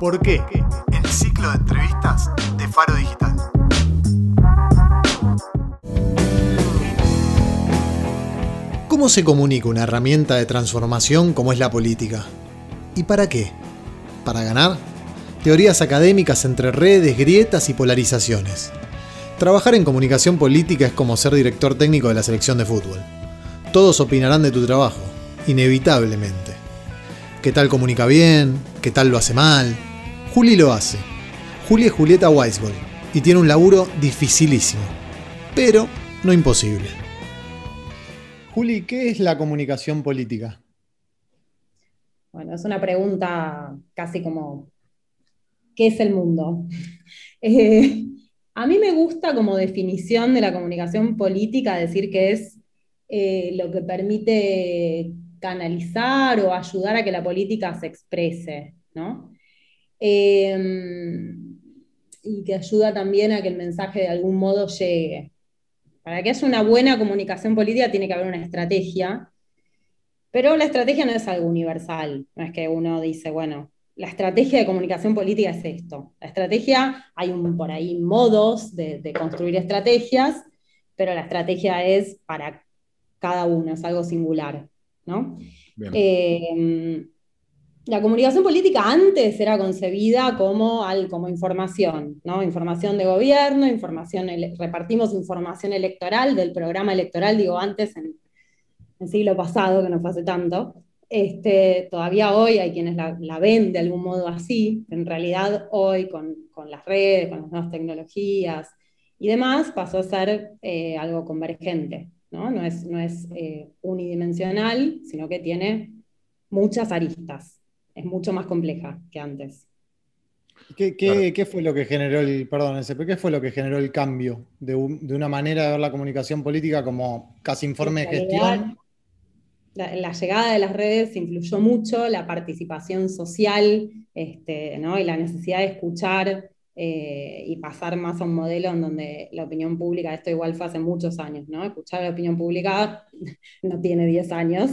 ¿Por qué? El ciclo de entrevistas de Faro Digital. ¿Cómo se comunica una herramienta de transformación como es la política? ¿Y para qué? ¿Para ganar? Teorías académicas entre redes, grietas y polarizaciones. Trabajar en comunicación política es como ser director técnico de la selección de fútbol. Todos opinarán de tu trabajo, inevitablemente. ¿Qué tal comunica bien? ¿Qué tal lo hace mal? Juli lo hace. Juli es Julieta Weisgold y tiene un laburo dificilísimo, pero no imposible. Juli, ¿qué es la comunicación política? Bueno, es una pregunta casi como, ¿qué es el mundo? Eh, a mí me gusta como definición de la comunicación política decir que es eh, lo que permite canalizar o ayudar a que la política se exprese, ¿no? Em, y que ayuda también a que el mensaje de algún modo llegue. Para que haya una buena comunicación política tiene que haber una estrategia, pero la estrategia no es algo universal, no es que uno dice, bueno, la estrategia de comunicación política es esto. La estrategia, hay un, por ahí modos de, de construir estrategias, pero la estrategia es para cada uno, es algo singular. ¿no? Eh, la comunicación política antes era concebida como, como información. Información de gobierno, información, repartimos información electoral del programa electoral, digo antes, en el siglo pasado, que no fue hace tanto. Este, todavía hoy hay quienes la, ven de algún modo así, en realidad hoy con, las redes, con las nuevas tecnologías y demás, pasó a ser eh, algo convergente. ¿no? es, no es eh, unidimensional, sino que tiene muchas aristas. Es mucho más compleja que antes. ¿Qué, fue lo que generó el, perdón, qué fue lo que generó el cambio de, una manera de ver la comunicación política como casi informe de gestión? La, llegada de las redes influyó mucho, la participación social este, y la necesidad de escuchar eh, y pasar más a un modelo en donde la opinión pública, esto igual fue hace muchos años, ¿no? Escuchar la opinión pública no tiene 10 años,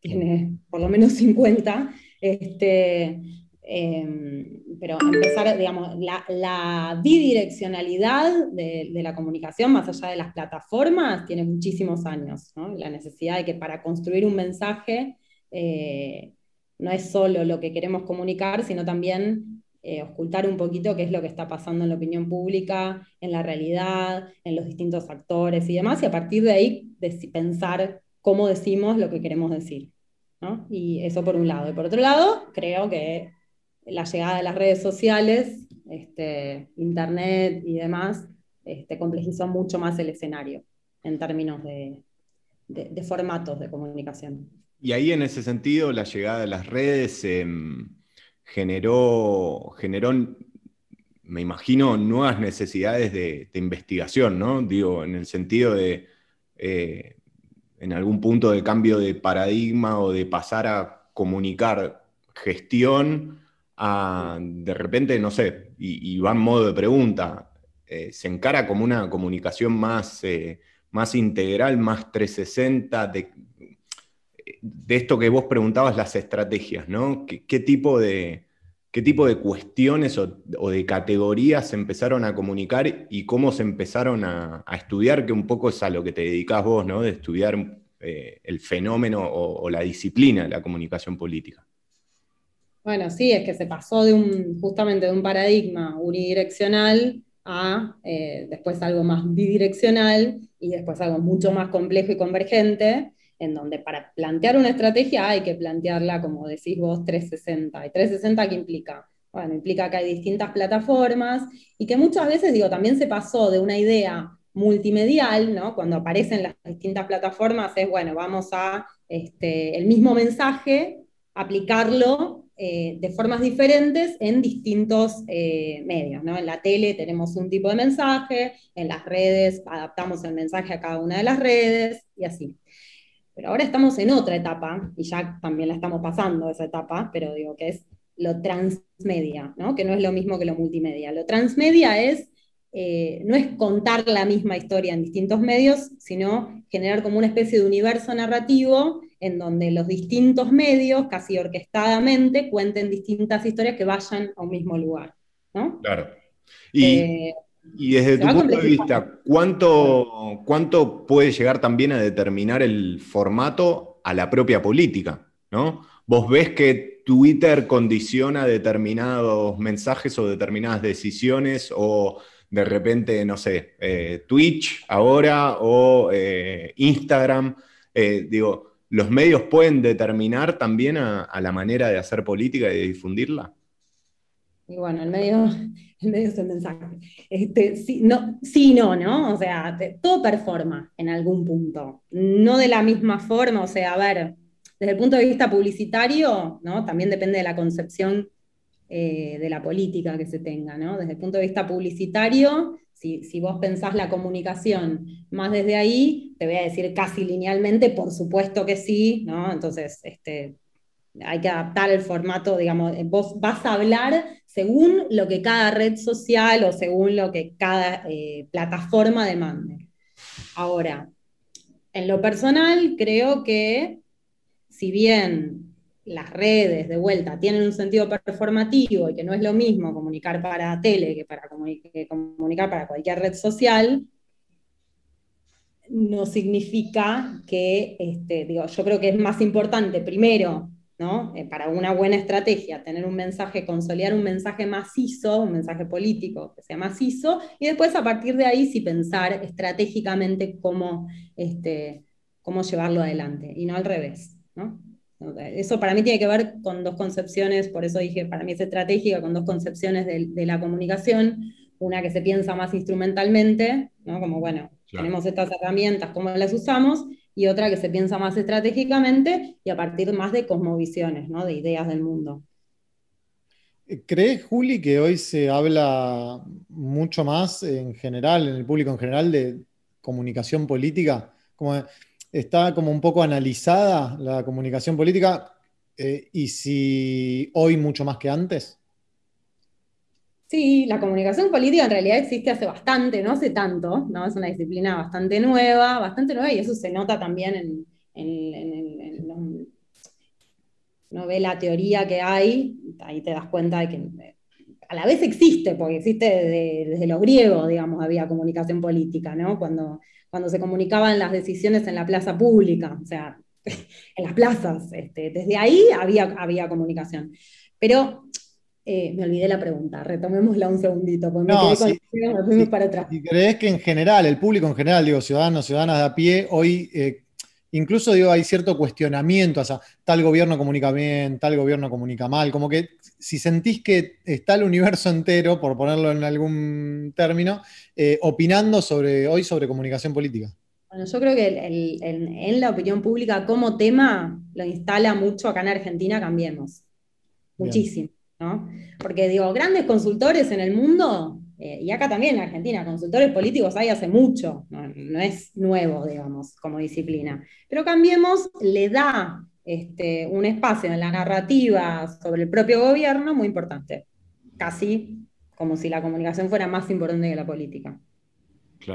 tiene por lo menos 50, este, em, pero empezar, digamos, la, bidireccionalidad de, la comunicación, más allá de las plataformas, tiene muchísimos años, ¿no? La necesidad de que para construir un mensaje eh, no es solo lo que queremos comunicar, sino también eh, ocultar un poquito qué es lo que está pasando en la opinión pública, en la realidad, en los distintos actores y demás, y a partir de ahí pensar cómo decimos lo que queremos decir. Y eso por un lado. Y por otro lado, creo que la llegada de las redes sociales, este, Internet y demás, este, complejizó mucho más el escenario en términos de, de, formatos de comunicación. Y ahí en ese sentido, la llegada de las redes... Em, generó, generó, me imagino, nuevas necesidades de, investigación, ¿no? Digo, en el sentido de, eh, en algún punto de cambio de paradigma o de pasar a comunicar gestión de repente, no sé, y, va en modo de pregunta, eh, se encara como una comunicación más, eh, más integral, más 360, de, de esto que vos preguntabas, las estrategias, ¿no? ¿Qué, tipo, de, qué tipo de cuestiones o, de categorías se empezaron a comunicar y cómo se empezaron a, estudiar, que un poco es a lo que te dedicas vos, ¿no? De estudiar eh, el fenómeno o, la disciplina de la comunicación política. Bueno, sí, es que se pasó de un, justamente de un paradigma unidireccional a eh, después algo más bidireccional y después algo mucho más complejo y convergente en donde para plantear una estrategia hay que plantearla, como decís vos, 360. ¿Y 360 qué implica? Bueno, implica que hay distintas plataformas y que muchas veces, digo, también se pasó de una idea multimedial, ¿no? Cuando aparecen las distintas plataformas, es, bueno, vamos a este, el mismo mensaje, aplicarlo eh, de formas diferentes en distintos eh, medios. ¿no? En la tele tenemos un tipo de mensaje, en las redes adaptamos el mensaje a cada una de las redes y así. Pero ahora estamos en otra etapa, y ya también la estamos pasando esa etapa, pero digo que es lo transmedia, ¿no? que no es lo mismo que lo multimedia. Lo transmedia es, eh, no es contar la misma historia en distintos medios, sino generar como una especie de universo narrativo en donde los distintos medios, casi orquestadamente, cuenten distintas historias que vayan a un mismo lugar. ¿no? Claro. Y, eh, y desde tu punto de vista, ¿cuánto, ¿cuánto puede llegar también a determinar el formato a la propia política? ¿no? Vos ves que Twitter condiciona determinados mensajes o determinadas decisiones o de repente, no sé, eh, Twitch ahora o eh, Instagram. Eh, digo, ¿los medios pueden determinar también a, la manera de hacer política y de difundirla? Y bueno, el medio, el medio es el mensaje. Este, sí, no, no, ¿no? O sea, todo performa en algún punto. No de la misma forma, o sea, a ver, desde el punto de vista publicitario, ¿no? También depende de la concepción eh, de la política que se tenga, ¿no? Desde el punto de vista publicitario, si, vos pensás la comunicación más desde ahí, te voy a decir casi linealmente, por supuesto que sí, ¿no? Entonces, este, hay que adaptar el formato, digamos, vos vas a hablar según lo que cada red social o según lo que cada eh, plataforma demande. Ahora, en lo personal, creo que si bien las redes de vuelta tienen un sentido performativo y que no es lo mismo comunicar para tele que para comunicar para cualquier red social, no significa que, este, digo, yo creo que es más importante primero, ¿no? Eh, para una buena estrategia, tener un mensaje, consolidar un mensaje macizo, un mensaje político que sea macizo, y después a partir de ahí sí pensar estratégicamente cómo, este, cómo llevarlo adelante, y no al revés, ¿no? Eso para mí tiene que ver con dos concepciones, por eso dije, para mí es estratégica, con dos concepciones de, la comunicación, una que se piensa más instrumentalmente, ¿no? como bueno, tenemos estas herramientas, ¿cómo las usamos? Y otra que se piensa más estratégicamente y a partir más de cosmovisiones, ¿no? de ideas del mundo. ¿Crees, Juli, que hoy se habla mucho más en general, en el público en general, de comunicación política? Está como un poco analizada la comunicación política eh, y si hoy mucho más que antes. Sí, la comunicación política en realidad existe hace bastante, no hace tanto, ¿no? Es una disciplina bastante nueva, bastante nueva, y eso se nota también en, ve la teoría que hay, ahí te das cuenta de que a la vez existe, porque existe desde, desde los griegos, digamos, había comunicación política, ¿no? Cuando cuando se comunicaban las decisiones en la plaza pública, o sea, en las plazas. Este, desde ahí había, había comunicación. Pero eh, me olvidé la pregunta, retomémosla un segundito, porque me para atrás. ¿Y crees que en general, el público en general, digo, ciudadanos, ciudadanas de a pie, hoy eh, incluso digo, hay cierto cuestionamiento, o sea, tal gobierno comunica bien, tal gobierno comunica mal, como que si sentís que está el universo entero, por ponerlo en algún término, eh, opinando sobre, hoy sobre comunicación política. Bueno, yo creo que en la opinión pública como tema lo instala mucho acá en Argentina, cambiemos. Muchísimo, ¿no? Porque digo, grandes consultores en el mundo eh, y acá también en Argentina, consultores políticos hay hace mucho, no, es nuevo, digamos, como disciplina. Pero Cambiemos le da este, un espacio en la narrativa sobre el propio gobierno muy importante, casi como si la comunicación fuera más importante que la política.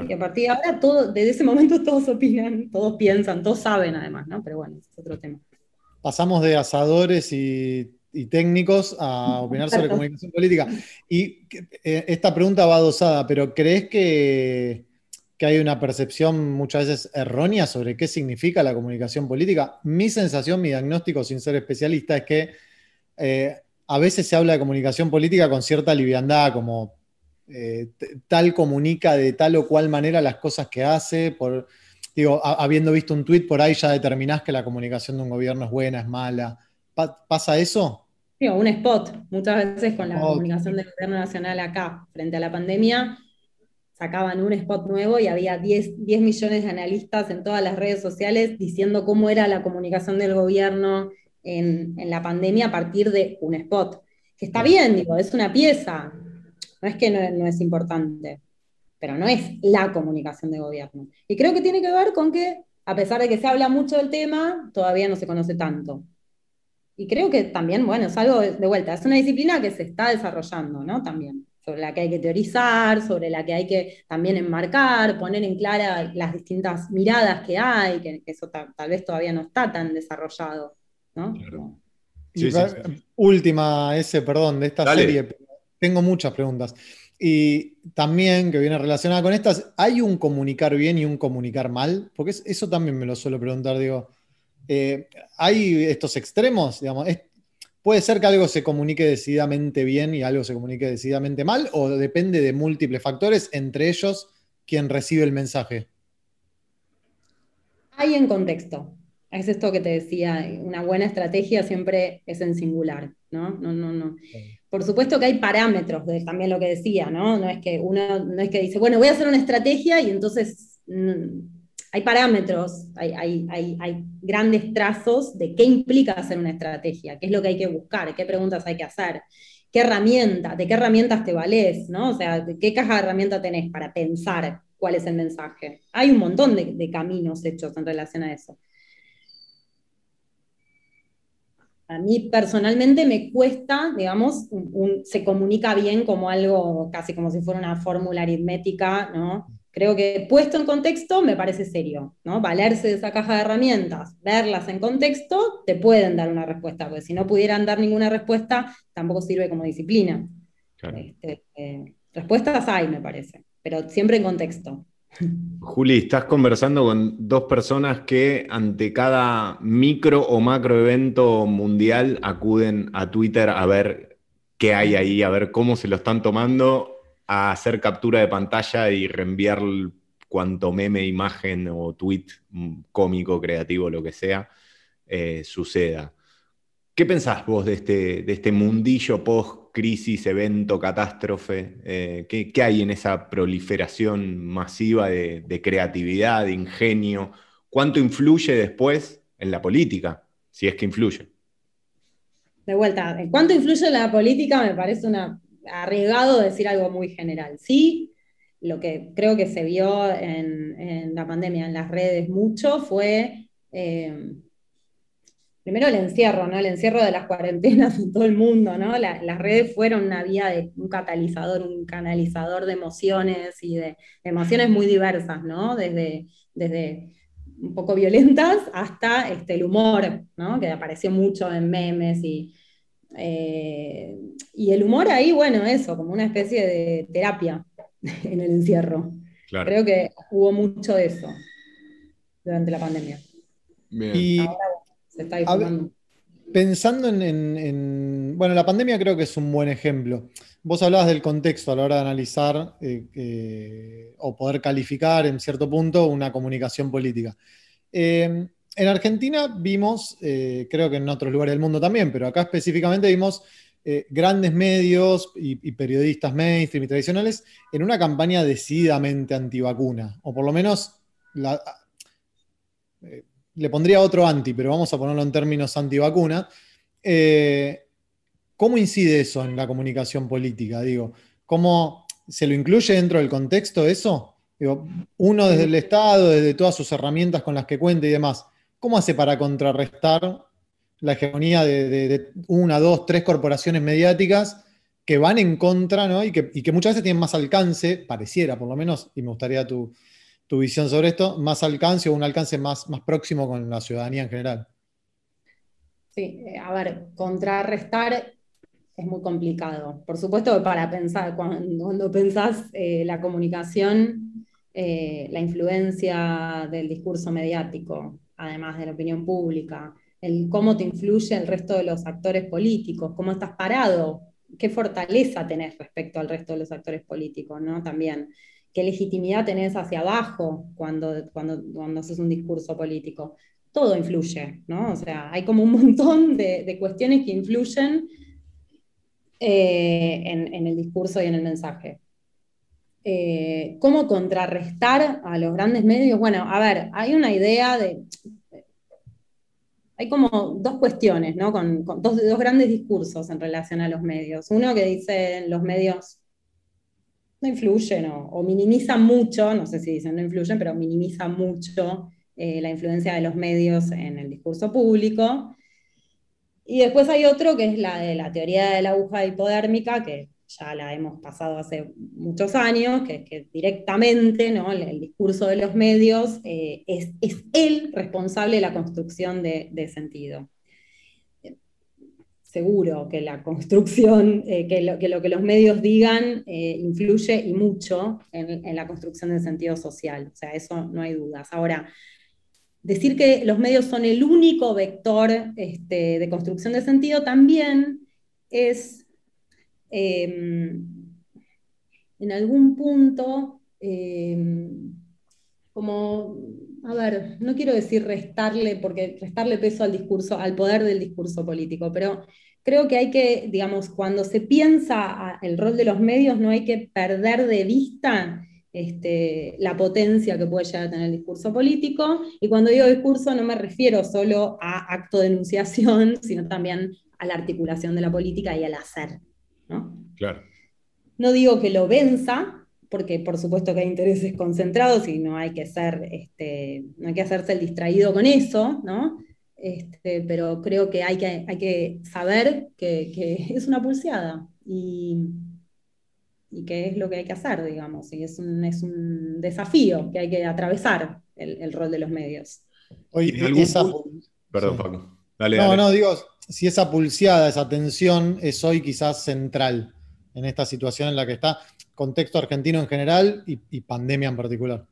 Y a partir de ahora, todo, desde ese momento todos opinan, todos piensan, todos saben además, ¿no? Pero bueno, es otro tema. Pasamos de asadores y y técnicos a opinar sobre comunicación política. Y eh, esta pregunta va adosada, pero ¿crees que, hay una percepción muchas veces errónea sobre qué significa la comunicación política? Mi sensación, mi diagnóstico sin ser especialista, es que eh, a veces se habla de comunicación política con cierta liviandad, como eh, tal comunica de tal o cual manera las cosas que hace, por, digo, habiendo visto un tuit por ahí ya determinás que la comunicación de un gobierno es buena, es mala. ¿Pasa eso? Sí, un spot. Muchas veces con la comunicación del gobierno nacional acá, frente a la pandemia, sacaban un spot nuevo y había 10, millones de analistas en todas las redes sociales diciendo cómo era la comunicación del gobierno en, la pandemia a partir de un spot. Que está bien, digo, es una pieza. No es que no, es importante, pero no es la comunicación de gobierno. Y creo que tiene que ver con que, a pesar de que se habla mucho del tema, todavía no se conoce tanto. Y creo que también, bueno, es algo de vuelta, es una disciplina que se está desarrollando, ¿no? También. sobre la que hay que teorizar, sobre la que hay que también enmarcar, poner en clara las distintas miradas que hay, que, eso tal vez todavía no está tan desarrollado. ¿no? Última, ese, perdón, de esta serie. Tengo muchas preguntas. Y también, que viene relacionada con estas, ¿hay un comunicar bien y un comunicar mal? Porque eso también me lo suelo preguntar, digo, eh, ¿hay estos extremos? Digamos, ¿Puede ser que algo se comunique decididamente bien y algo se comunique decididamente mal? ¿O depende de múltiples factores, entre ellos quien recibe el mensaje? Hay en contexto. Es esto que te decía, una buena estrategia siempre es en singular, ¿no? No, no, no. Por supuesto que hay parámetros, también lo que decía, ¿no? No es que uno, no es que dice, bueno, voy a hacer una estrategia y entonces hay parámetros, hay, grandes trazos de qué implica hacer una estrategia, qué es lo que hay que buscar, qué preguntas hay que hacer, qué herramientas, de qué herramientas te valés, ¿no? O sea, qué caja de herramientas tenés para pensar cuál es el mensaje. Hay un montón de, caminos hechos en relación a eso. A mí personalmente me cuesta, digamos, se comunica bien como algo, casi como si fuera una fórmula aritmética, ¿no? Creo que puesto en contexto me parece serio, ¿no? Valerse de esa caja de herramientas, verlas en contexto, te pueden dar una respuesta, porque si no pudieran dar ninguna respuesta, tampoco sirve como disciplina. Este, eh, respuestas hay, me parece, pero siempre en contexto. Juli, estás conversando con dos personas que ante cada micro o macro evento mundial acuden a Twitter a ver qué hay ahí, a ver cómo se lo están tomando a hacer captura de pantalla y reenviar cuanto meme, imagen o tweet mm, cómico, creativo, lo que sea, eh, suceda. ¿Qué pensás vos de este, de este mundillo post-crisis, evento, catástrofe? Eh, ¿qué, hay en esa proliferación masiva de, de, creatividad, de ingenio? ¿Cuánto influye después en la política? Si es que influye. De vuelta, ¿cuánto influye en la política? Me parece una arriesgado decir algo muy general. Sí, lo que creo que se vio en, la pandemia en las redes mucho fue, eh, primero el encierro, ¿no? El encierro de las cuarentenas en todo el mundo, ¿no? las redes fueron una vía de un catalizador, un canalizador de emociones y de, emociones muy diversas, ¿no? Desde, desde un poco violentas hasta este, el humor, ¿no? Que apareció mucho en memes y eh, y el humor ahí, bueno, eso, como una especie de terapia en el encierro. Creo que hubo mucho de eso durante la pandemia. Y Ahora se está difundiendo. Pensando en, Bueno, la pandemia creo que es un buen ejemplo. Vos hablabas del contexto a la hora de analizar eh, o poder calificar en cierto punto una comunicación política. Eh, en Argentina vimos, eh, creo que en otros lugares del mundo también, pero acá específicamente vimos eh, grandes medios y, periodistas mainstream y tradicionales en una campaña decididamente antivacuna, o por lo menos eh, le pondría otro anti, pero vamos a ponerlo en términos antivacuna. ¿Cómo incide eso en la comunicación política? Digo, ¿cómo se lo incluye dentro del contexto eso? uno desde el Estado, desde todas sus herramientas con las que cuenta y demás, ¿Cómo hace para contrarrestar la hegemonía de, una, dos, tres corporaciones mediáticas que van en contra ¿no? y, que, muchas veces tienen más alcance, pareciera por lo menos, y me gustaría tu, visión sobre esto, más alcance o un alcance más, próximo con la ciudadanía en general? Sí, eh, a ver, contrarrestar es muy complicado. Por supuesto para pensar, cuando, pensás eh, la comunicación, eh, la influencia del discurso mediático, además de la opinión pública, el cómo te influye el resto de los actores políticos, cómo estás parado, qué fortaleza tenés respecto al resto de los actores políticos, ¿no? También, qué legitimidad tenés hacia abajo cuando, cuando, cuando haces un discurso político. Todo influye, ¿no? O sea, hay como un montón de, cuestiones que influyen eh, en, el discurso y en el mensaje. Eh, ¿Cómo contrarrestar a los grandes medios? Bueno, a ver, hay una idea de... Hay como dos cuestiones, ¿no? Con, dos, grandes discursos en relación a los medios. Uno que dice los medios no influyen o, minimizan mucho, no sé si dicen no influyen, pero minimizan mucho eh, la influencia de los medios en el discurso público. Y después hay otro que es la de la teoría de la aguja hipodérmica, que ya la hemos pasado hace muchos años, que, que directamente ¿no? el, discurso de los medios eh, es, es, el responsable de la construcción de, de sentido. Seguro que la construcción, eh, que, lo, que, lo, que los medios digan eh, influye y mucho en, en la construcción del sentido social, o sea, eso no hay dudas. Ahora, decir que los medios son el único vector este, de construcción de sentido también es Em, en algún punto, em, como, a ver, no quiero decir restarle, porque restarle peso al discurso, al poder del discurso político, pero creo que hay que, digamos, cuando se piensa el rol de los medios, no hay que perder de vista este, la potencia que puede llegar a tener el discurso político. Y cuando digo discurso no me refiero solo a acto de enunciación, sino también a la articulación de la política y al hacer. ¿No? Claro. No digo que lo venza, porque por supuesto que hay intereses concentrados y no hay que ser, este, no hay que hacerse el distraído con eso, ¿no? Este, pero creo que hay que, hay que saber que, es una pulseada y, y que es lo que hay que hacer, digamos, y es un, es un desafío que hay que atravesar el, rol de los medios. Perdón, Paco. no, no, digo, si esa pulseada, esa tensión es hoy quizás central en esta situación en la que está, contexto argentino en general y, pandemia en particular.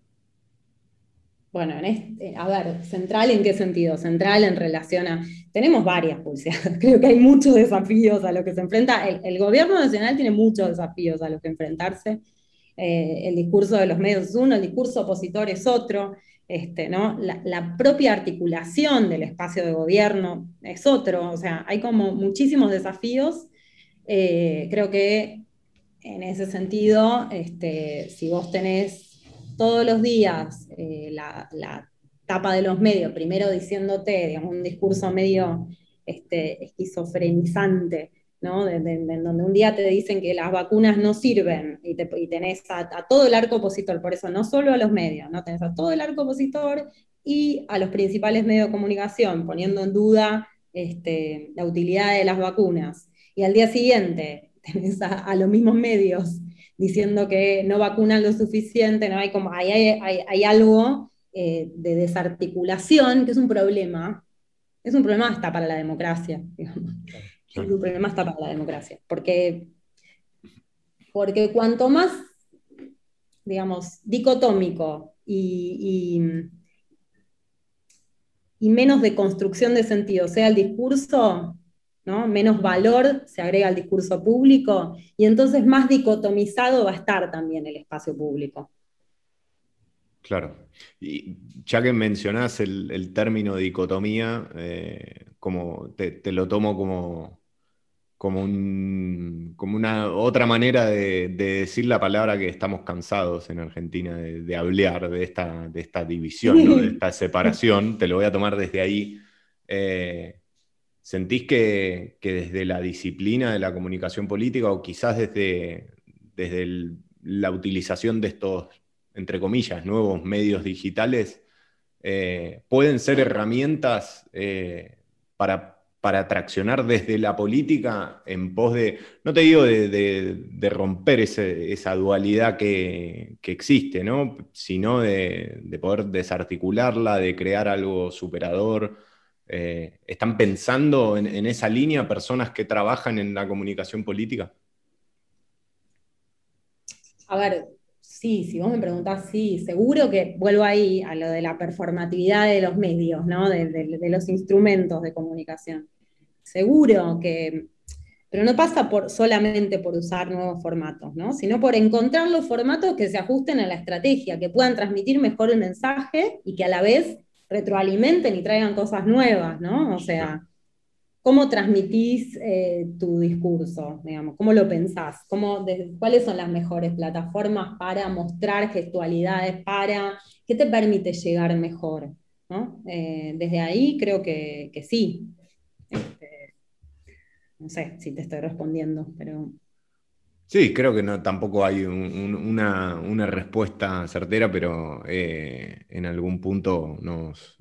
Bueno, en este, a ver, central en qué sentido? Central en relación a... Tenemos varias pulseadas, creo que hay muchos desafíos a los que se enfrenta. El, gobierno nacional tiene muchos desafíos a los que enfrentarse. Eh, el discurso de los medios es uno, el discurso opositor es otro. Este, ¿no? La, propia articulación del espacio de gobierno es otro, o sea, hay como muchísimos desafíos. Eh, creo que en ese sentido, este, si vos tenés todos los días eh, la, tapa de los medios, primero diciéndote, digamos, un discurso medio este, esquizofrenizante, ¿no? donde un día te dicen que las vacunas no sirven y, tenés a, todo el arco opositor, por eso no solo a los medios, ¿no? tenés a todo el arco opositor y a los principales medios de comunicación poniendo en duda este, la utilidad de las vacunas. Y al día siguiente tenés a, los mismos medios diciendo que no vacunan lo suficiente, ¿no? hay, como, hay, hay, algo eh, de desarticulación que es un problema, es un problema hasta para la democracia. El problema está para la democracia. Porque, porque cuanto más, digamos, dicotómico y, y, menos de construcción de sentido sea el discurso, ¿no? menos valor se agrega al discurso público y entonces más dicotomizado va a estar también el espacio público. Claro. Y ya que mencionás el, término dicotomía, eh, como te, lo tomo como, como, como una otra manera de, decir la palabra que estamos cansados en Argentina de, hablar, de esta, de esta división, de esta separación. Te lo voy a tomar desde ahí. Eh, ¿Sentís que, desde la disciplina de la comunicación política o quizás desde, desde la utilización de estos, entre comillas, nuevos medios digitales, eh, pueden ser herramientas eh, para para traccionar desde la política en pos de, no te digo de, romper esa dualidad que, existe, ¿no? sino de, poder desarticularla, de crear algo superador. Eh, ¿Están pensando en, esa línea personas que trabajan en la comunicación política? A ver, sí, si vos me preguntás, sí, seguro que vuelvo ahí a lo de la performatividad de los medios, ¿no? de los instrumentos de comunicación seguro que, pero no pasa por, solamente por usar nuevos formatos, ¿no? sino por encontrar los formatos que se ajusten a la estrategia, que puedan transmitir mejor el mensaje y que a la vez retroalimenten y traigan cosas nuevas, ¿no? O sea, ¿cómo transmitís eh, tu discurso, digamos? ¿Cómo lo pensás? ¿Cómo, ¿Cuáles son las mejores plataformas para mostrar gestualidades, para, qué te permite llegar mejor? ¿no? Eh, desde ahí creo que, que sí. Este, no sé si te estoy respondiendo, pero... Sí, creo que no, tampoco hay una, respuesta certera, pero eh, en algún punto nos,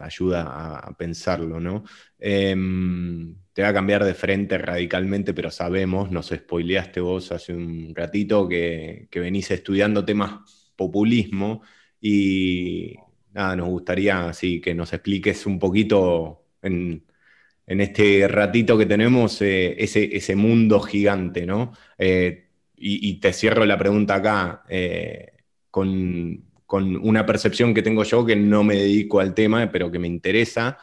ayuda a, pensarlo, ¿no? Em, te te va a cambiar de frente radicalmente, pero sabemos, nos spoileaste vos hace un ratito que, que venís estudiando temas populismo y nada, nos gustaría así que nos expliques un poquito en, este ratito que tenemos eh, ese, mundo gigante, ¿no? Eh, y, te cierro la pregunta acá eh, con, una percepción que tengo yo que no me dedico al tema, pero que me interesa.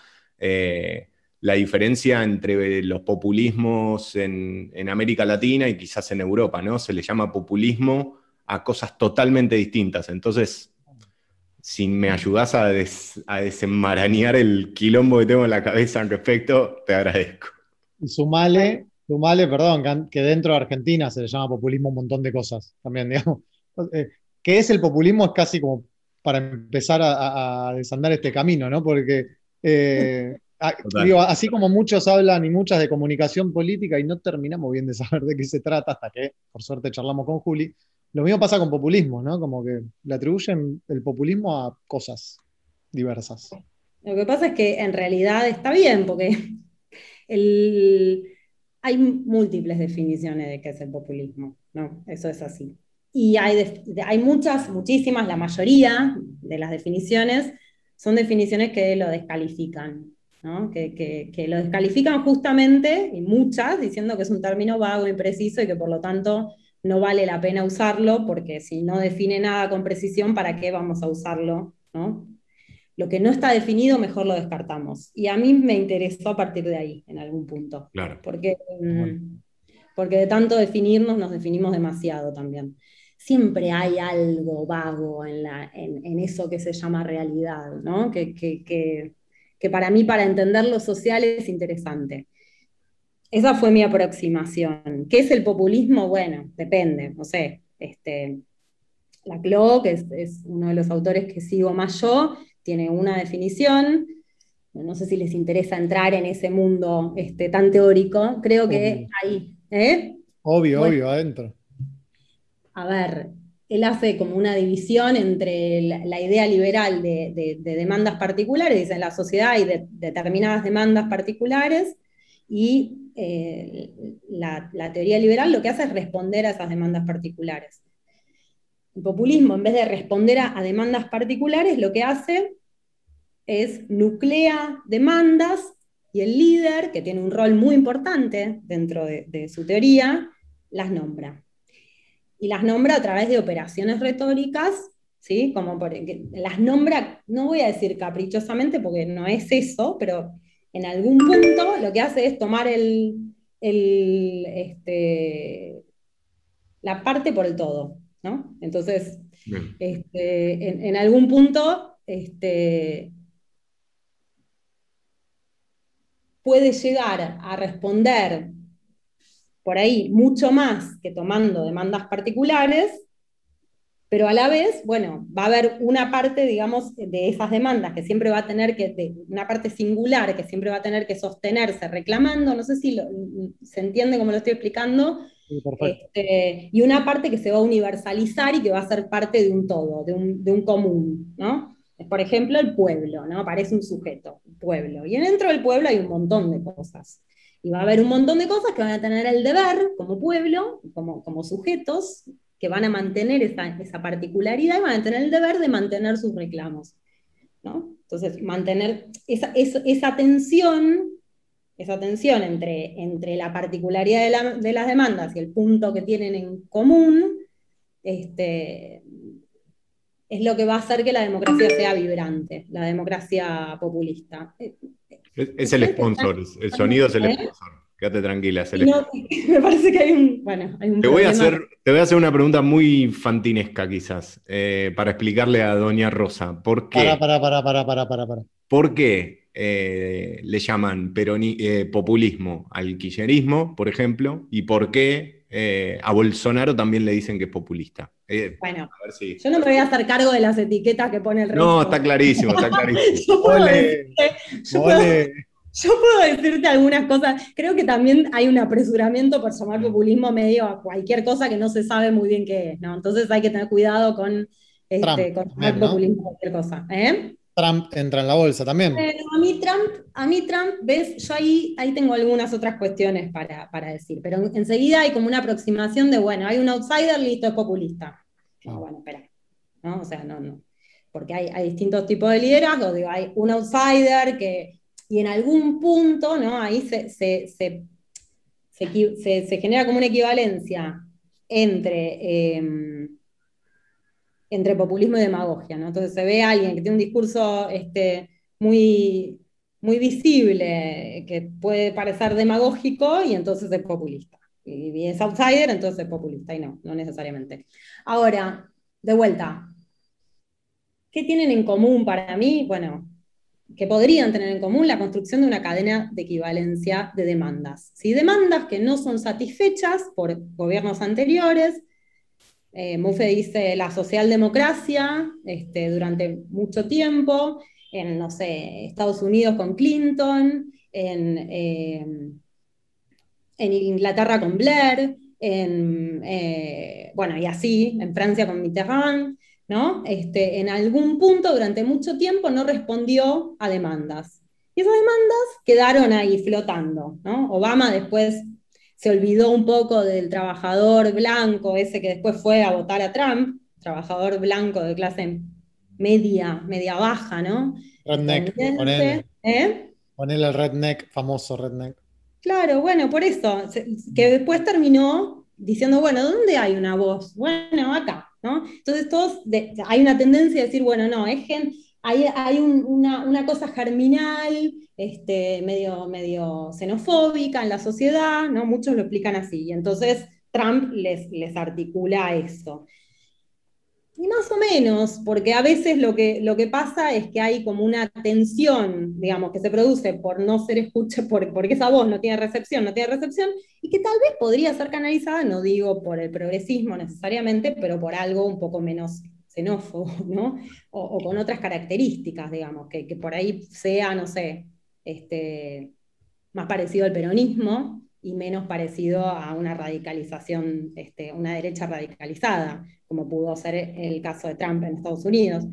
la diferencia entre los populismos en, en América Latina y quizás en Europa, ¿no? Se le llama populismo a cosas totalmente distintas. Entonces, si me ayudas a, desenmarañar el quilombo que tengo en la cabeza al respecto, te agradezco. Y sumale, sumale, perdón, que dentro de Argentina se le llama populismo un montón de cosas también, digamos. Eh, ¿Qué es el populismo? Es casi como para empezar a, desandar este camino, ¿no? Porque eh, así como muchos hablan y muchas de comunicación política y no terminamos bien de saber de qué se trata hasta que, por suerte, charlamos con Juli, lo mismo pasa con populismo, ¿no? Como que le atribuyen el populismo a cosas diversas. Lo que pasa es que en realidad está bien, porque hay múltiples definiciones de qué es el populismo, ¿no? Eso es así. Y hay, hay muchas, muchísimas, la mayoría de las definiciones son definiciones que lo descalifican, ¿no? que, que, que, lo descalifican justamente, y muchas, diciendo que es un término vago, impreciso y que por lo tanto no vale la pena usarlo porque si no define nada con precisión, ¿para qué vamos a usarlo? ¿no? Lo que no está definido, mejor lo descartamos. Y a mí me interesó a partir de ahí, en algún punto. Claro. Porque, mm, porque de tanto definirnos, nos definimos demasiado también. Siempre hay algo vago en, la, en, eso que se llama realidad, ¿no? que, que, que, que para mí, para entender lo social, es interesante. Esa fue mi aproximación. ¿Qué es el populismo? Bueno, depende, no sé. Este, la CLO, que es, uno de los autores que sigo más yo, tiene una definición. No sé si les interesa entrar en ese mundo este, tan teórico. Creo que ahí. ¿eh? Obvio, obvio, adentro. A ver, él hace como una división entre la, idea liberal de, demandas particulares, dice en la sociedad hay determinadas demandas particulares y eh, la, teoría liberal lo que hace es responder a esas demandas particulares. El populismo, en vez de responder a, demandas particulares, lo que hace es nuclea demandas y el líder, que tiene un rol muy importante dentro de, su teoría, las nombra. Y las nombra a través de operaciones retóricas ¿sí? Como las nombra, no voy a decir caprichosamente porque no es eso, pero en algún punto lo que hace es tomar el, este, la parte por el todo, ¿no? Entonces, este, en, algún punto este, puede llegar a responder por ahí mucho más que tomando demandas particulares pero a la vez, bueno, va a haber una parte, digamos, de esas demandas que siempre va a tener que, una parte singular que siempre va a tener que sostenerse reclamando, no sé si se entiende cómo lo estoy explicando, este, y una parte que se va a universalizar y que va a ser parte de un todo, de un, común, ¿no? Por ejemplo, el pueblo, ¿no? Parece un sujeto, pueblo. Y dentro del pueblo hay un montón de cosas. Y va a haber un montón de cosas que van a tener el deber como pueblo, como, como sujetos, que van a mantener esa, particularidad y van a tener el deber de mantener sus reclamos. ¿no? Entonces, mantener esa, esa, tensión, esa tensión entre, entre la particularidad de, las demandas y el punto que tienen en común, este, es lo que va a hacer que la democracia sea vibrante, la democracia populista. Es, el sponsor, el sonido es el ¿Eh? sponsor. Quédate tranquila, me parece que hay un, bueno, hay un te voy, a hacer, te voy a hacer una pregunta muy fantinesca, quizás, eh, para explicarle a Doña Rosa. ¿Por qué? Para, para, para, para, para, para. ¿Por qué eh, le llaman eh, populismo al kirchnerismo, por ejemplo? ¿Y por qué a Bolsonaro también le dicen que es populista? bueno, yo no me voy a hacer cargo de las etiquetas que pone el resto. No, está clarísimo, está clarísimo. yo yo puedo decirte algunas cosas. Creo que también hay un apresuramiento por llamar populismo medio a cualquier cosa que no se sabe muy bien qué es, ¿no? Entonces hay que tener cuidado con, este, populismo cualquier cosa. ¿eh? Trump entra en la bolsa también. a mí Trump, a mí Trump, ves, yo ahí, ahí tengo algunas otras cuestiones para, decir, pero enseguida hay como una aproximación de, bueno, hay un outsider, listo, es populista. No, ah. bueno, espera. ¿no? O sea, no, no. Porque hay, hay distintos tipos de liderazgo, digo, hay un outsider que, y en algún punto, ¿no? Ahí se, se, se, se genera como una equivalencia entre... Eh, entre populismo y demagogia, ¿no? Entonces se ve a alguien que tiene un discurso este, muy, muy visible, que puede parecer demagógico y entonces es populista. Y, es outsider, entonces es populista, y no, no necesariamente. Ahora, de vuelta, ¿qué tienen en común para mí? Bueno, que podrían tener en común la construcción de una cadena de equivalencia de demandas. Si demandas que no son satisfechas por gobiernos anteriores, eh, dice la socialdemocracia este, durante mucho tiempo, en, no sé, Estados Unidos con Clinton, en, eh, Inglaterra con Blair, en, eh, bueno, y así, en Francia con Mitterrand, ¿no? Este, en algún punto durante mucho tiempo no respondió a demandas. Y esas demandas quedaron ahí flotando, ¿no? Obama después se olvidó un poco del trabajador blanco, ese que después fue a votar a Trump, trabajador blanco de clase media, media baja, ¿no? Redneck, ponele. ¿Eh? el redneck, famoso redneck. Claro, bueno, por eso, que después terminó diciendo, bueno, ¿dónde hay una voz? Bueno, acá, Entonces todos, hay una tendencia a decir, bueno, no, es gen, hay, una, cosa germinal, este, medio, medio xenofóbica en la sociedad, ¿no? Muchos lo explican así. Y entonces Trump les, les articula eso. Y más o menos, porque a veces lo que, lo que pasa es que hay como una tensión, digamos, que se produce por no ser escuchada, por, porque esa voz no tiene recepción, no tiene recepción, y que tal vez podría ser canalizada, no digo por el progresismo necesariamente, pero por algo un poco menos xenófobo, ¿no? O, con otras características, digamos, que, por ahí sea, no sé, este, más parecido al peronismo y menos parecido a una radicalización, este, una derecha radicalizada, como pudo ser el caso de Trump en Estados Unidos.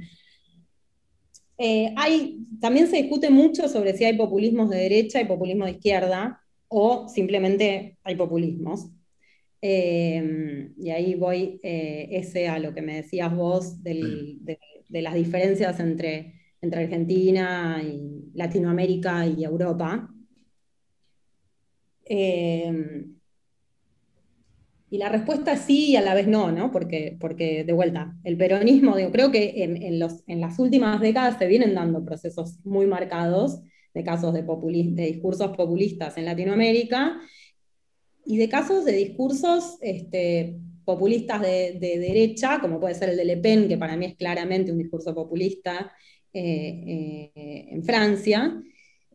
Eh, hay, también se discute mucho sobre si hay populismos de derecha y populismo de izquierda, o simplemente hay populismos. Em, y ahí voy eh, ese a lo que me decías vos de, las diferencias entre, entre Argentina y Latinoamérica y Europa. Em, y la respuesta es sí y a la vez no, ¿no? Porque, porque de vuelta, el peronismo, digo, creo que en, los, en las últimas décadas se vienen dando procesos muy marcados de casos de, de discursos populistas en Latinoamérica y de casos de discursos este, populistas de, derecha, como puede ser el de Le Pen, que para mí es claramente un discurso populista eh, eh, en Francia.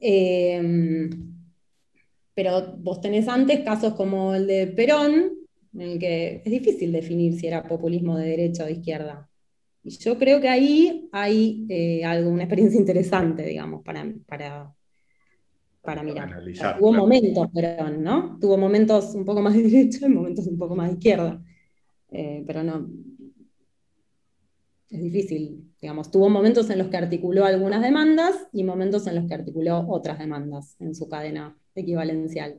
Eh, pero vos tenés antes casos como el de Perón, en el que es difícil definir si era populismo de derecha o de izquierda. Y yo creo que ahí hay algo, una experiencia interesante, digamos, para, para, para mirar. Tuvo momentos, pero ¿no? Tuvo momentos un poco más de derecha y momentos un poco más de izquierda. Eh, pero no. Es difícil, digamos. Tuvo momentos en los que articuló algunas demandas y momentos en los que articuló otras demandas en su cadena equivalencial.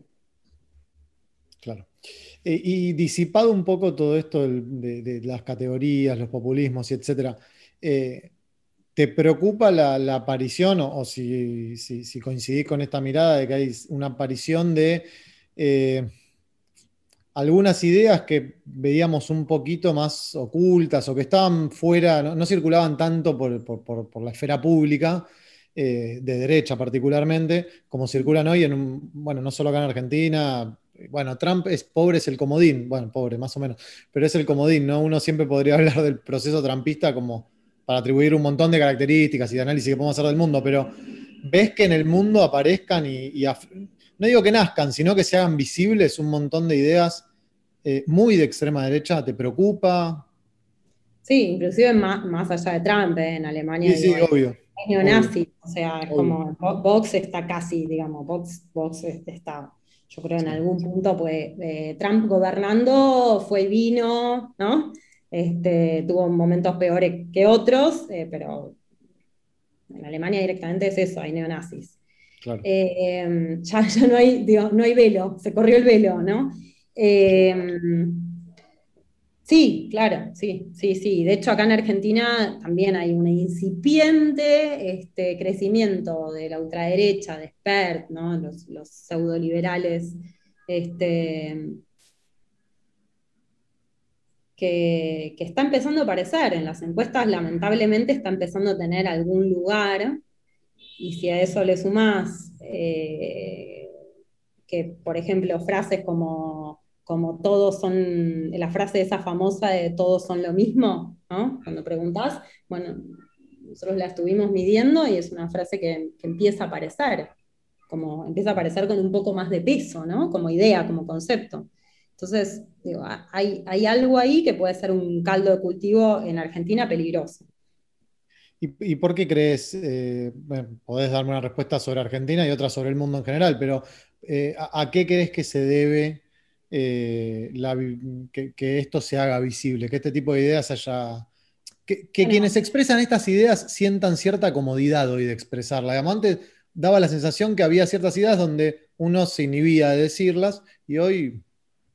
Claro. Eh, y disipado un poco todo esto de, las categorías, los populismos y etcétera. Eh, ¿Te preocupa la, aparición, o, si, coincidís con esta mirada de que hay una aparición de eh, algunas ideas que veíamos un poquito más ocultas o que estaban fuera, no, circulaban tanto por, la esfera pública, eh, de derecha particularmente, como circulan hoy en un, bueno, no solo acá en Argentina, bueno, Trump es pobre, es el comodín, bueno, pobre más o menos, pero es el comodín, ¿no? Uno siempre podría hablar del proceso trumpista como para atribuir un montón de características y de análisis que podemos hacer del mundo, pero ves que en el mundo aparezcan y, no digo que nazcan, sino que se hagan visibles un montón de ideas eh, muy de extrema derecha, ¿te preocupa? Sí, inclusive más, allá de Trump, eh, en Alemania. Sí, sí, obvio. Es neonazi, o sea, es como Vox está casi, digamos, Vox, está, yo creo en algún punto, pues eh, Trump gobernando fue y vino, ¿no? Este, tuvo momentos peores que otros, eh, pero En Alemania directamente es eso, hay neonazis. Eh, ya, ya, no, hay, no hay velo, se corrió el velo, ¿no? Sí, claro, sí, sí, sí. De hecho, acá en Argentina también hay un incipiente este, crecimiento de la ultraderecha, de Spert, ¿no? los, los pseudoliberales. Este, que, está empezando a aparecer. En las encuestas, lamentablemente, está empezando a tener algún lugar. Y si a eso le sumás eh, que, por ejemplo, frases como, como todos son, la frase esa famosa de todos son lo mismo. Cuando preguntás, bueno, nosotros la estuvimos midiendo y es una frase que, empieza a aparecer, como empieza a aparecer con un poco más de peso, ¿no? Como idea, como concepto. Entonces, digo, hay, hay algo ahí que puede ser un caldo de cultivo en Argentina peligroso. ¿Y, por qué crees? Eh, podés darme una respuesta sobre Argentina y otra sobre el mundo en general, pero eh, ¿a, qué crees que se debe eh, que, esto se haga visible? Que este tipo de ideas haya. Que, quienes expresan estas ideas sientan cierta comodidad hoy de expresarla. Además, antes daba la sensación que había ciertas ideas donde uno se inhibía de decirlas y hoy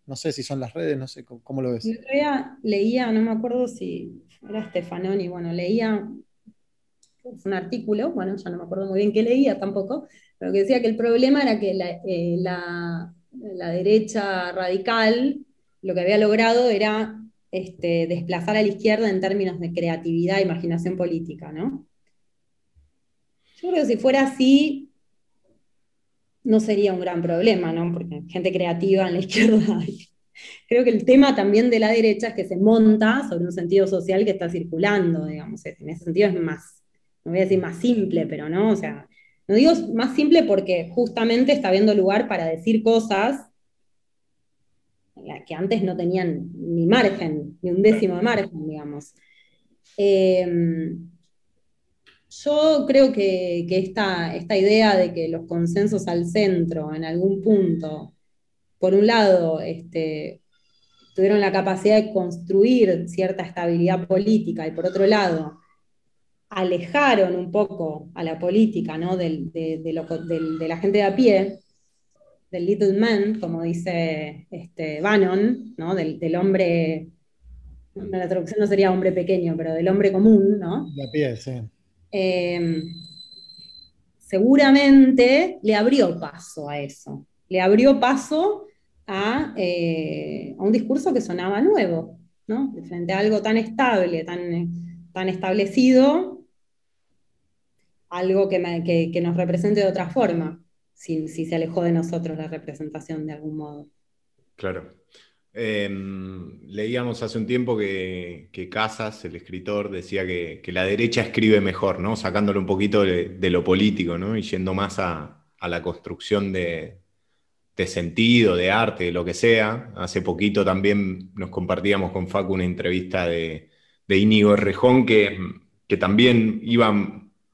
no sé si son las redes, no sé cómo, lo ves. Leía, no me acuerdo si era Stefanoni, bueno, leía un artículo, bueno, ya no me acuerdo muy bien qué leía tampoco, pero que decía que el problema era que la, eh, derecha radical lo que había logrado era este, desplazar a la izquierda en términos de creatividad e imaginación política, ¿no? Yo creo que si fuera así, no sería un gran problema, ¿no? Porque gente creativa en la izquierda Creo que el tema también de la derecha es que se monta sobre un sentido social que está circulando, digamos. En ese sentido es más, no voy a decir más simple, pero no, o sea, no digo más simple porque justamente está habiendo lugar para decir cosas que antes no tenían ni margen, ni un décimo de margen, digamos. Eh, yo creo que, esta, idea de que los consensos al centro, en algún punto, por un lado, este, tuvieron la capacidad de construir cierta estabilidad política y por otro lado, alejaron un poco a la política ¿no? de, la gente de a pie, del little man, como dice este, Bannon, ¿no? del, hombre, la traducción no sería hombre pequeño, pero del hombre común, ¿no? Pie, sí. Em, seguramente le abrió paso a eso, le abrió paso a, eh, un discurso que sonaba nuevo, ¿no? frente a algo tan estable, tan, tan establecido, algo que, nos represente de otra forma, si, si se alejó de nosotros la representación de algún modo. Claro. Em, leíamos hace un tiempo que, Casas, el escritor, decía que, la derecha escribe mejor, ¿no? Sacándole un poquito de, lo político, ¿no? Y yendo más a, la construcción de, sentido, de arte, de lo que sea. Hace poquito también nos compartíamos con Facu una entrevista de, Íñigo Rejón que, que también iba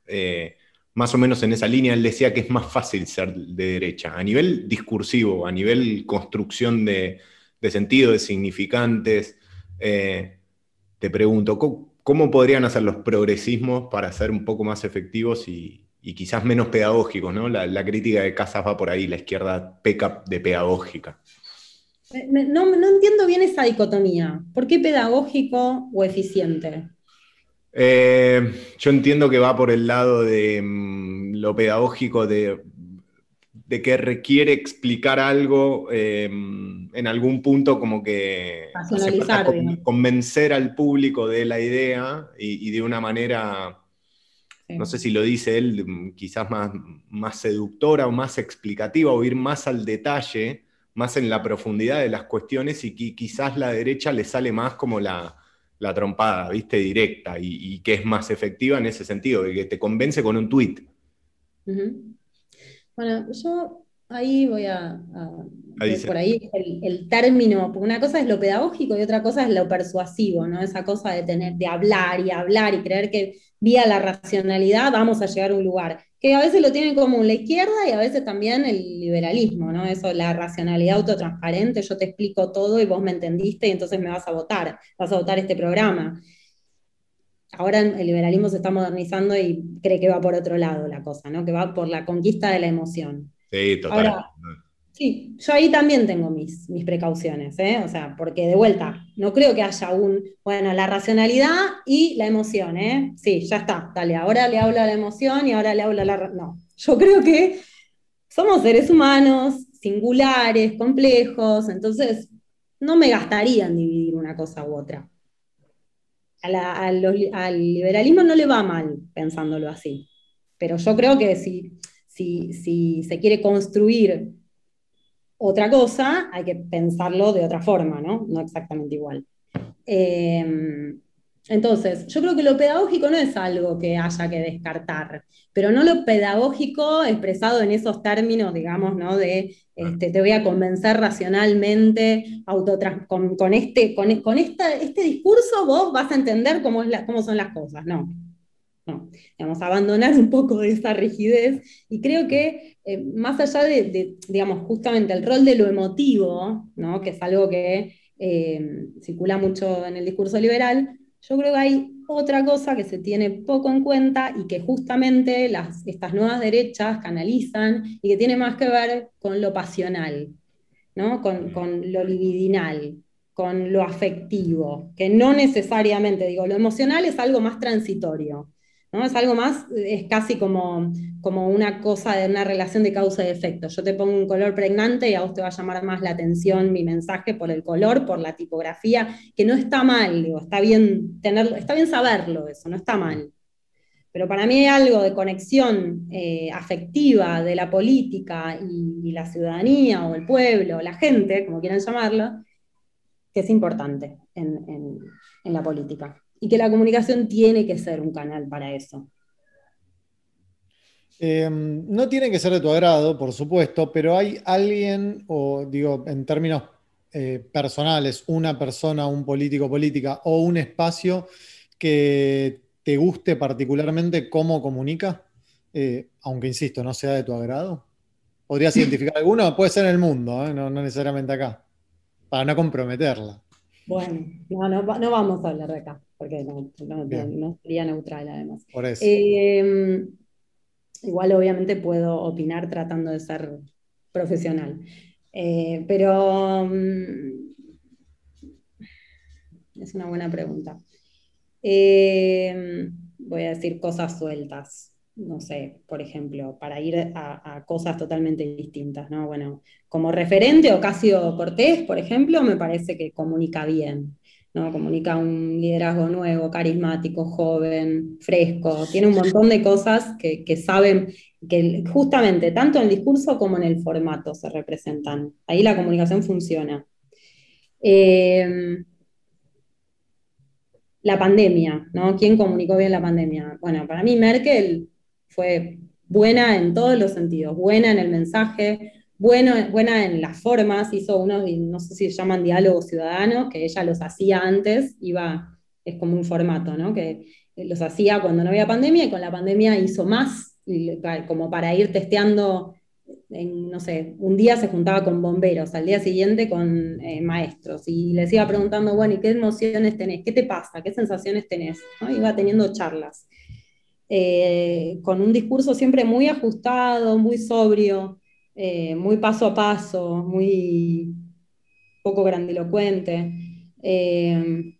eh, más o menos en esa línea. Él decía que es más fácil ser de derecha, a nivel discursivo, a nivel construcción de de sentido, de significantes. Eh, te pregunto, ¿cómo, podrían hacer los progresismos para ser un poco más efectivos y, quizás menos pedagógicos? ¿no? La, crítica de Casas va por ahí, la izquierda peca de pedagógica. No, entiendo bien esa dicotomía. ¿Por qué pedagógico o eficiente? Eh, yo entiendo que va por el lado de mm, lo pedagógico de de que requiere explicar algo em, en algún punto como que convencer al público de la idea y, de una manera, no sé si lo dice él, quizás más, más seductora o más explicativa o ir más al detalle, más en la profundidad de las cuestiones y quizás la derecha le sale más como la, trompada, viste, directa y, que es más efectiva en ese sentido, que te convence con un tuit. Bueno, yo ahí voy a, por ahí el, término, porque una cosa es lo pedagógico y otra cosa es lo persuasivo, ¿no? Esa cosa de tener, de hablar y hablar y creer que vía la racionalidad vamos a llegar a un lugar, que a veces lo tiene como la izquierda y a veces también el liberalismo, ¿no? Eso, la racionalidad autotransparente, yo te explico todo y vos me entendiste y entonces me vas a votar, vas a votar este programa. ahora el liberalismo se está modernizando y cree que va por otro lado la cosa, ¿no? Que va por la conquista de la emoción. Sí, total. Sí, yo ahí también tengo mis, mis precauciones, ¿eh? O sea, porque de vuelta, no creo que haya un, bueno, la racionalidad y la emoción, ¿eh? Sí, ya está, dale, ahora le hablo a la emoción y ahora le hablo a la... No, yo creo que somos seres humanos, singulares, complejos, entonces no me gastaría en dividir una cosa u otra al liberalismo no le va mal pensándolo así, pero yo creo que si, si, se quiere construir otra cosa, hay que pensarlo de otra forma, ¿no? No exactamente igual. Eh, entonces, yo creo que lo pedagógico no es algo que haya que descartar, pero no lo pedagógico expresado en esos términos, digamos, ¿no? De este, te voy a convencer racionalmente, con, con, este, con, este discurso vos vas a entender cómo, es cómo son las cosas, no. Digamos, abandonar un poco de esa rigidez y creo que eh, más allá de, digamos, justamente el rol de lo emotivo, ¿no? que es algo que eh, circula mucho en el discurso liberal, yo creo que hay otra cosa que se tiene poco en cuenta y que justamente las, estas nuevas derechas canalizan y que tiene más que ver con lo pasional, ¿no? con, con lo libidinal, con lo afectivo, que no necesariamente, digo, lo emocional es algo más transitorio. Es algo más, es casi como, como una cosa de una relación de causa y efecto. Yo te pongo un color pregnante y a vos te va a llamar más la atención mi mensaje por el color, por la tipografía, que no está mal, digo, está bien tenerlo, está bien saberlo eso, no está mal. Pero para mí hay algo de conexión eh, afectiva de la política y, la ciudadanía o el pueblo, o la gente, como quieran llamarlo, que es importante en la política y que la comunicación tiene que ser un canal para eso. Em, no tiene que ser de tu agrado, por supuesto, pero hay alguien, o digo, en términos eh, personales, una persona, un político, política, o un espacio que te guste particularmente cómo comunica, eh, aunque insisto, no sea de tu agrado. ¿Podrías identificar alguno? Puede ser en el mundo, ¿eh? no, necesariamente acá, para no comprometerla. Bueno, no, no vamos a hablar de acá porque no, sería neutral además. Por eso. Eh, igual obviamente puedo opinar tratando de ser profesional, eh, pero mm, es una buena pregunta. Eh, voy a decir cosas sueltas, no sé, por ejemplo, para ir a, a, cosas totalmente distintas, ¿no? Bueno, como referente, Ocasio Cortés, por ejemplo, me parece que comunica bien. ¿No? Comunica un liderazgo nuevo, carismático, joven, fresco, tiene un montón de cosas que, saben, que justamente tanto en el discurso como en el formato se representan. Ahí la comunicación funciona. Eh, la pandemia, ¿no? ¿Quién comunicó bien la pandemia? Bueno, para mí Merkel fue buena en todos los sentidos, buena en el mensaje, bueno, buena en las formas, hizo unos, no sé si se llaman diálogos ciudadanos, que ella los hacía antes, iba, es como un formato, ¿no? Que los hacía cuando no había pandemia y con la pandemia hizo más, como para ir testeando, no sé, un día se juntaba con bomberos, al día siguiente con eh, maestros, y les iba preguntando, bueno, ¿y qué emociones tenés? ¿Qué te pasa? ¿Qué sensaciones tenés? Iba teniendo charlas. Eh, con un discurso siempre muy ajustado, muy sobrio, eh, muy paso a paso, muy poco grandilocuente. Eh,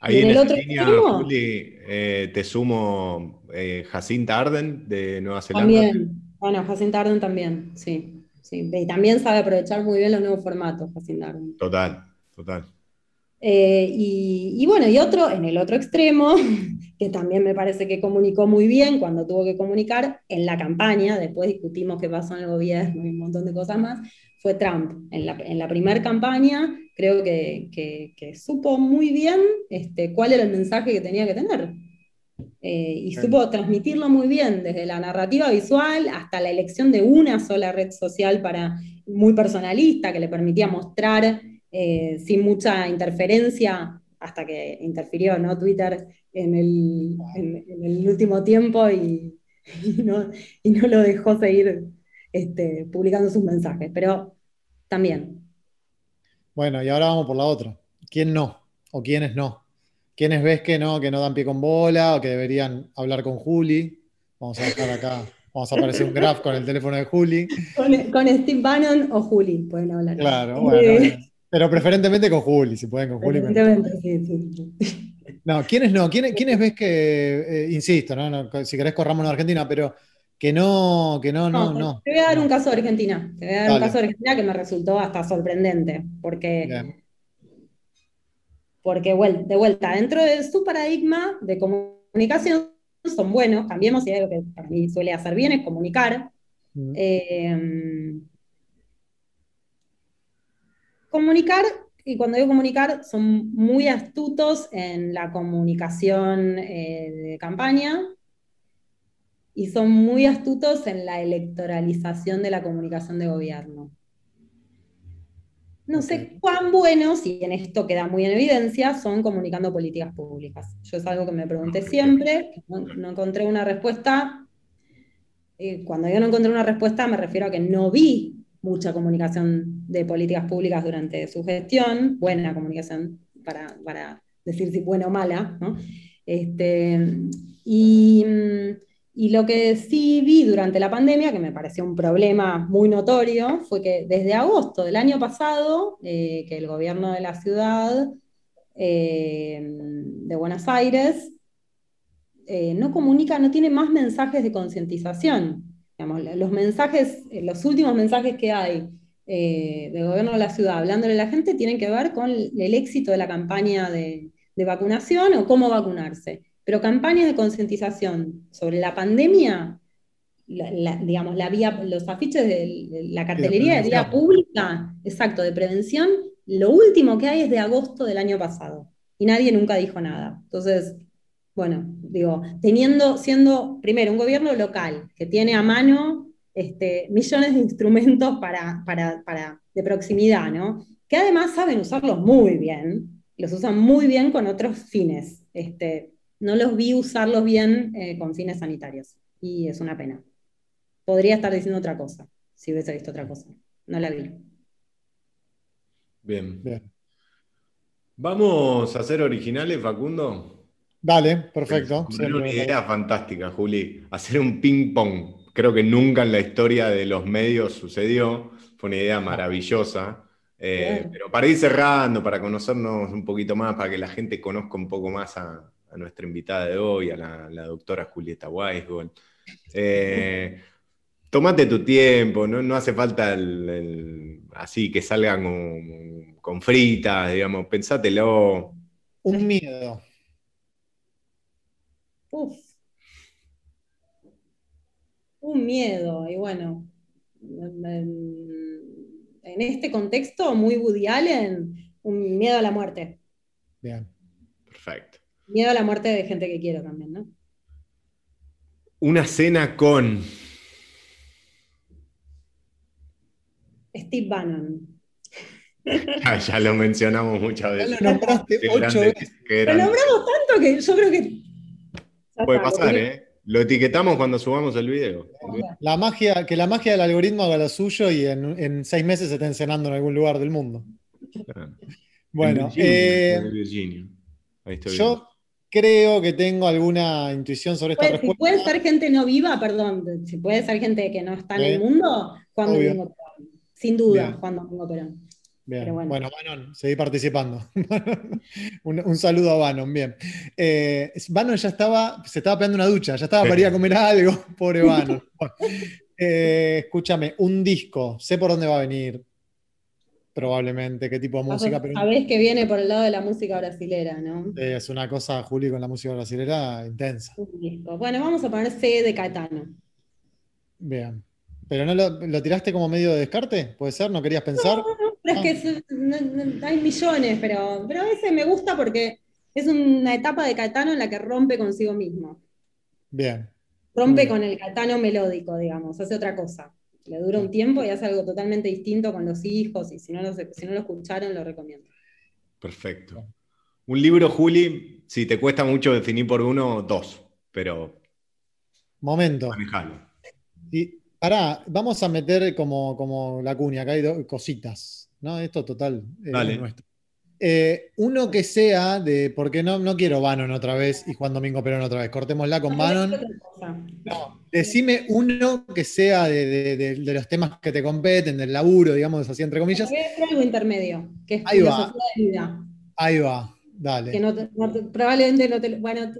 Ahí en, el otro línea, Juli, eh, te sumo Jacinta Arden de Nueva Zelanda. También, bueno, Jacinta Arden también, sí. sí. Y también sabe aprovechar muy bien los nuevos formatos, Jacinta Arden. Total, total. Y, y, bueno, y otro, en el otro extremo, que también me parece que comunicó muy bien cuando tuvo que comunicar en la campaña, después discutimos qué pasó en el gobierno y un montón de cosas más, fue Trump. En la, en la primera campaña creo que, que, supo muy bien este, cuál era el mensaje que tenía que tener. Eh, y supo transmitirlo muy bien, desde la narrativa visual hasta la elección de una sola red social para, muy personalista, que le permitía mostrar eh, sin mucha interferencia hasta que interfirió ¿no? Twitter en el, en, el último tiempo y, no, y, no, lo dejó seguir este, publicando sus mensajes, pero también. Bueno, y ahora vamos por la otra. ¿Quién no? ¿O quiénes no? ¿Quiénes ves que no, que no dan pie con bola o que deberían hablar con Juli? Vamos a dejar acá, vamos a aparecer un graph con el teléfono de Juli. Con, Steve Bannon o Juli pueden hablar. Claro, bueno. Pero preferentemente con Juli, si pueden con Juli. Preferentemente, sí, sí. No, ¿quiénes no? ¿Quiénes, quiénes ves que, eh, insisto, ¿no? si querés corramos en Argentina, pero que no, que no, no, no. Te voy a dar un caso de Argentina. Te voy a dar un caso de Argentina que me resultó hasta sorprendente, porque, porque de vuelta, dentro de su paradigma de comunicación son buenos, cambiemos, y algo que para mí suele hacer bien es comunicar. Eh, comunicar y cuando digo comunicar, son muy astutos en la comunicación eh, de campaña y son muy astutos en la electoralización de la comunicación de gobierno. No sé cuán buenos, y en esto queda muy en evidencia, son comunicando políticas públicas. Yo es algo que me pregunté siempre, no, encontré una respuesta. Eh, cuando yo no encontré una respuesta me refiero a que no vi mucha comunicación de políticas públicas durante su gestión, buena comunicación para, para decir si buena o mala, ¿no? Este, y, y, lo que sí vi durante la pandemia, que me pareció un problema muy notorio, fue que desde agosto del año pasado, eh, que el gobierno de la ciudad eh, de Buenos Aires eh, no comunica, no tiene más mensajes de concientización los mensajes, eh, los últimos mensajes que hay eh, del gobierno de la ciudad hablándole a la gente tienen que ver con el éxito de la campaña de, vacunación o cómo vacunarse. Pero campañas de concientización sobre la pandemia, digamos, la vía, los afiches de, la cartelería de, vía pública, exacto, de prevención, lo último que hay es de agosto del año pasado. Y nadie nunca dijo nada. Entonces, bueno, digo, teniendo, siendo primero un gobierno local que tiene a mano este, millones de instrumentos para, de proximidad, ¿no? Que además saben usarlos muy bien, los usan muy bien con otros fines. Este, no los vi usarlos bien eh, con fines sanitarios y es una pena. Podría estar diciendo otra cosa, si hubiese visto otra cosa. No la vi. Bien. bien. ¿Vamos a ser originales, Facundo? Dale, perfecto. una idea fantástica, Juli. Hacer un ping-pong. Creo que nunca en la historia de los medios sucedió. Fue una idea maravillosa. Eh, pero para ir cerrando, para conocernos un poquito más, para que la gente conozca un poco más a, nuestra invitada de hoy, a la, doctora Julieta Weisgold. Eh, tomate tu tiempo, no, hace falta así que salgan con, con fritas, digamos, pensátelo. Un miedo. Uf. Un miedo, y bueno, en este contexto muy Woody Allen, un miedo a la muerte. Bien. Perfecto. Miedo a la muerte de gente que quiero también, ¿no? Una cena con. Steve Bannon. ya lo mencionamos muchas veces. lo nombraste ocho veces. Lo nombramos tanto que yo creo que Puede pasar, ¿eh? Lo etiquetamos cuando subamos el video. La magia, que la magia del algoritmo haga lo suyo y en, seis meses se estén cenando en algún lugar del mundo. Bueno, eh, yo creo que tengo alguna intuición sobre esta respuesta. Si puede ser gente no viva, perdón, si puede ser gente que no está en el mundo, cuando Sin duda, cuando Domingo Perón. Bien. Bueno. bueno, Bannon, seguí participando. un, saludo a Bannon, bien. Eh, Bannon ya estaba, se estaba pegando una ducha, ya estaba para ir a comer algo, pobre Bannon. Eh, escúchame, un disco, sé por dónde va a venir, probablemente, qué tipo de música. Pero... Sabés que viene por el lado de la música brasilera, ¿no? es una cosa, Juli, con la música brasilera intensa. Un disco. Bueno, vamos a poner C de Caetano. Bien. ¿Pero no lo, tiraste como medio de descarte? ¿Puede ser? ¿No querías pensar? Es que ah. hay millones, pero, pero a veces me gusta porque es una etapa de Caetano en la que rompe consigo mismo. Bien. Rompe con el Caetano melódico, digamos, hace otra cosa. Le dura un tiempo y hace algo totalmente distinto con los hijos, y si no, lo, si no lo escucharon, lo recomiendo. Perfecto. Un libro, Juli, si te cuesta mucho definir por uno, dos, pero. Momento. Y pará, vamos a meter como, como la cuña, acá hay dos cositas. ¿No? Esto total nuestro. Eh, uno que sea de, porque no, no quiero Bannon otra vez y Juan Domingo Perón otra vez, cortémosla con Bannon. No, decime uno que sea de, los temas que te competen, del laburo, digamos así, entre comillas. Voy a algo intermedio, que es Ahí va. de vida. Ahí va, dale. Que no probablemente no te. Bueno,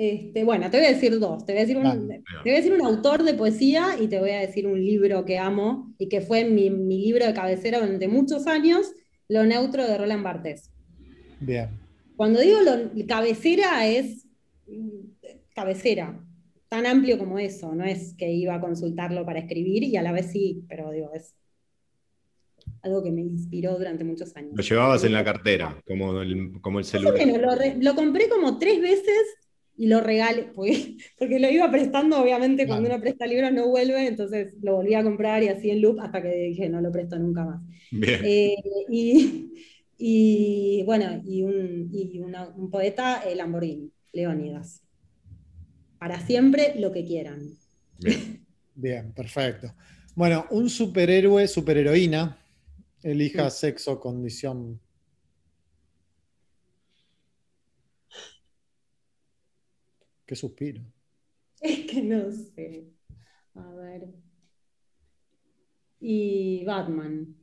este, bueno, te voy a decir dos. Te voy a decir, un, te voy a decir un autor de poesía y te voy a decir un libro que amo y que fue mi, mi libro de cabecera durante muchos años, Lo Neutro de Roland Barthes. Bien. Cuando digo lo, cabecera es cabecera, tan amplio como eso, no es que iba a consultarlo para escribir y a la vez sí, pero digo, es algo que me inspiró durante muchos años. Lo llevabas en la cartera, como el, como el celular. lo, lo, compré como tres veces y lo regalé, porque, lo iba prestando, obviamente cuando uno presta libros no vuelve, entonces lo volví a comprar y así en loop hasta que dije no lo presto nunca más. Eh, y, bueno, y un, poeta, el Lamborghini, Leónidas. Para siempre lo que quieran. Bien. Bien, perfecto. Bueno, un superhéroe, superheroína, elija sexo, condición Qué suspiro. Es que no sé. A ver. Y Batman.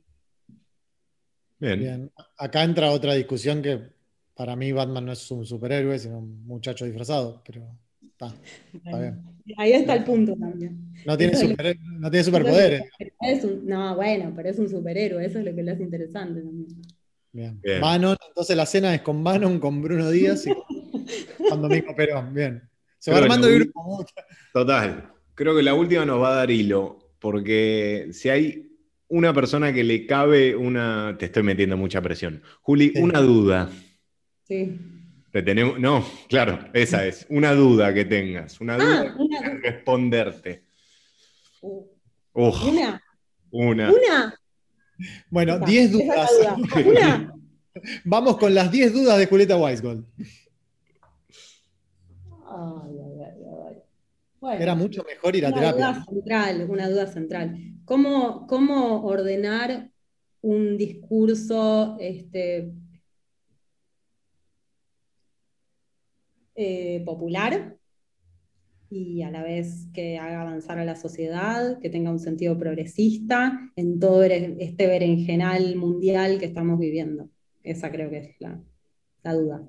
Bien. Acá entra otra discusión que para mí Batman no es un superhéroe, sino un muchacho disfrazado, pero está, bien. Ahí está el punto también. No tiene, no tiene superpoderes. no, bueno, pero es un superhéroe, eso es lo que le hace interesante también. Bien. bien. entonces la cena es con Bannon, con Bruno Díaz y con Domingo Perón. Bien. Se va armando el grupo. Total. Creo que la última nos va a dar hilo, porque si hay una persona que le cabe una. Te estoy metiendo mucha presión. Juli, una duda. Sí. Te tenemos... No, claro, esa es. Una duda que tengas. Una duda ah, que responderte. Uh. una. Una. Una. Bueno, 10 dudas. Una. Vamos con las 10 dudas de Julieta Weisgold. Era mucho mejor ir a una terapia. Duda central, una duda central. ¿Cómo, cómo ordenar un discurso este, eh, popular y a la vez que haga avanzar a la sociedad, que tenga un sentido progresista en todo este berenjenal mundial que estamos viviendo? Esa creo que es la, la duda.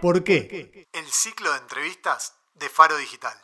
¿Por qué? El ciclo de entrevistas de Faro Digital.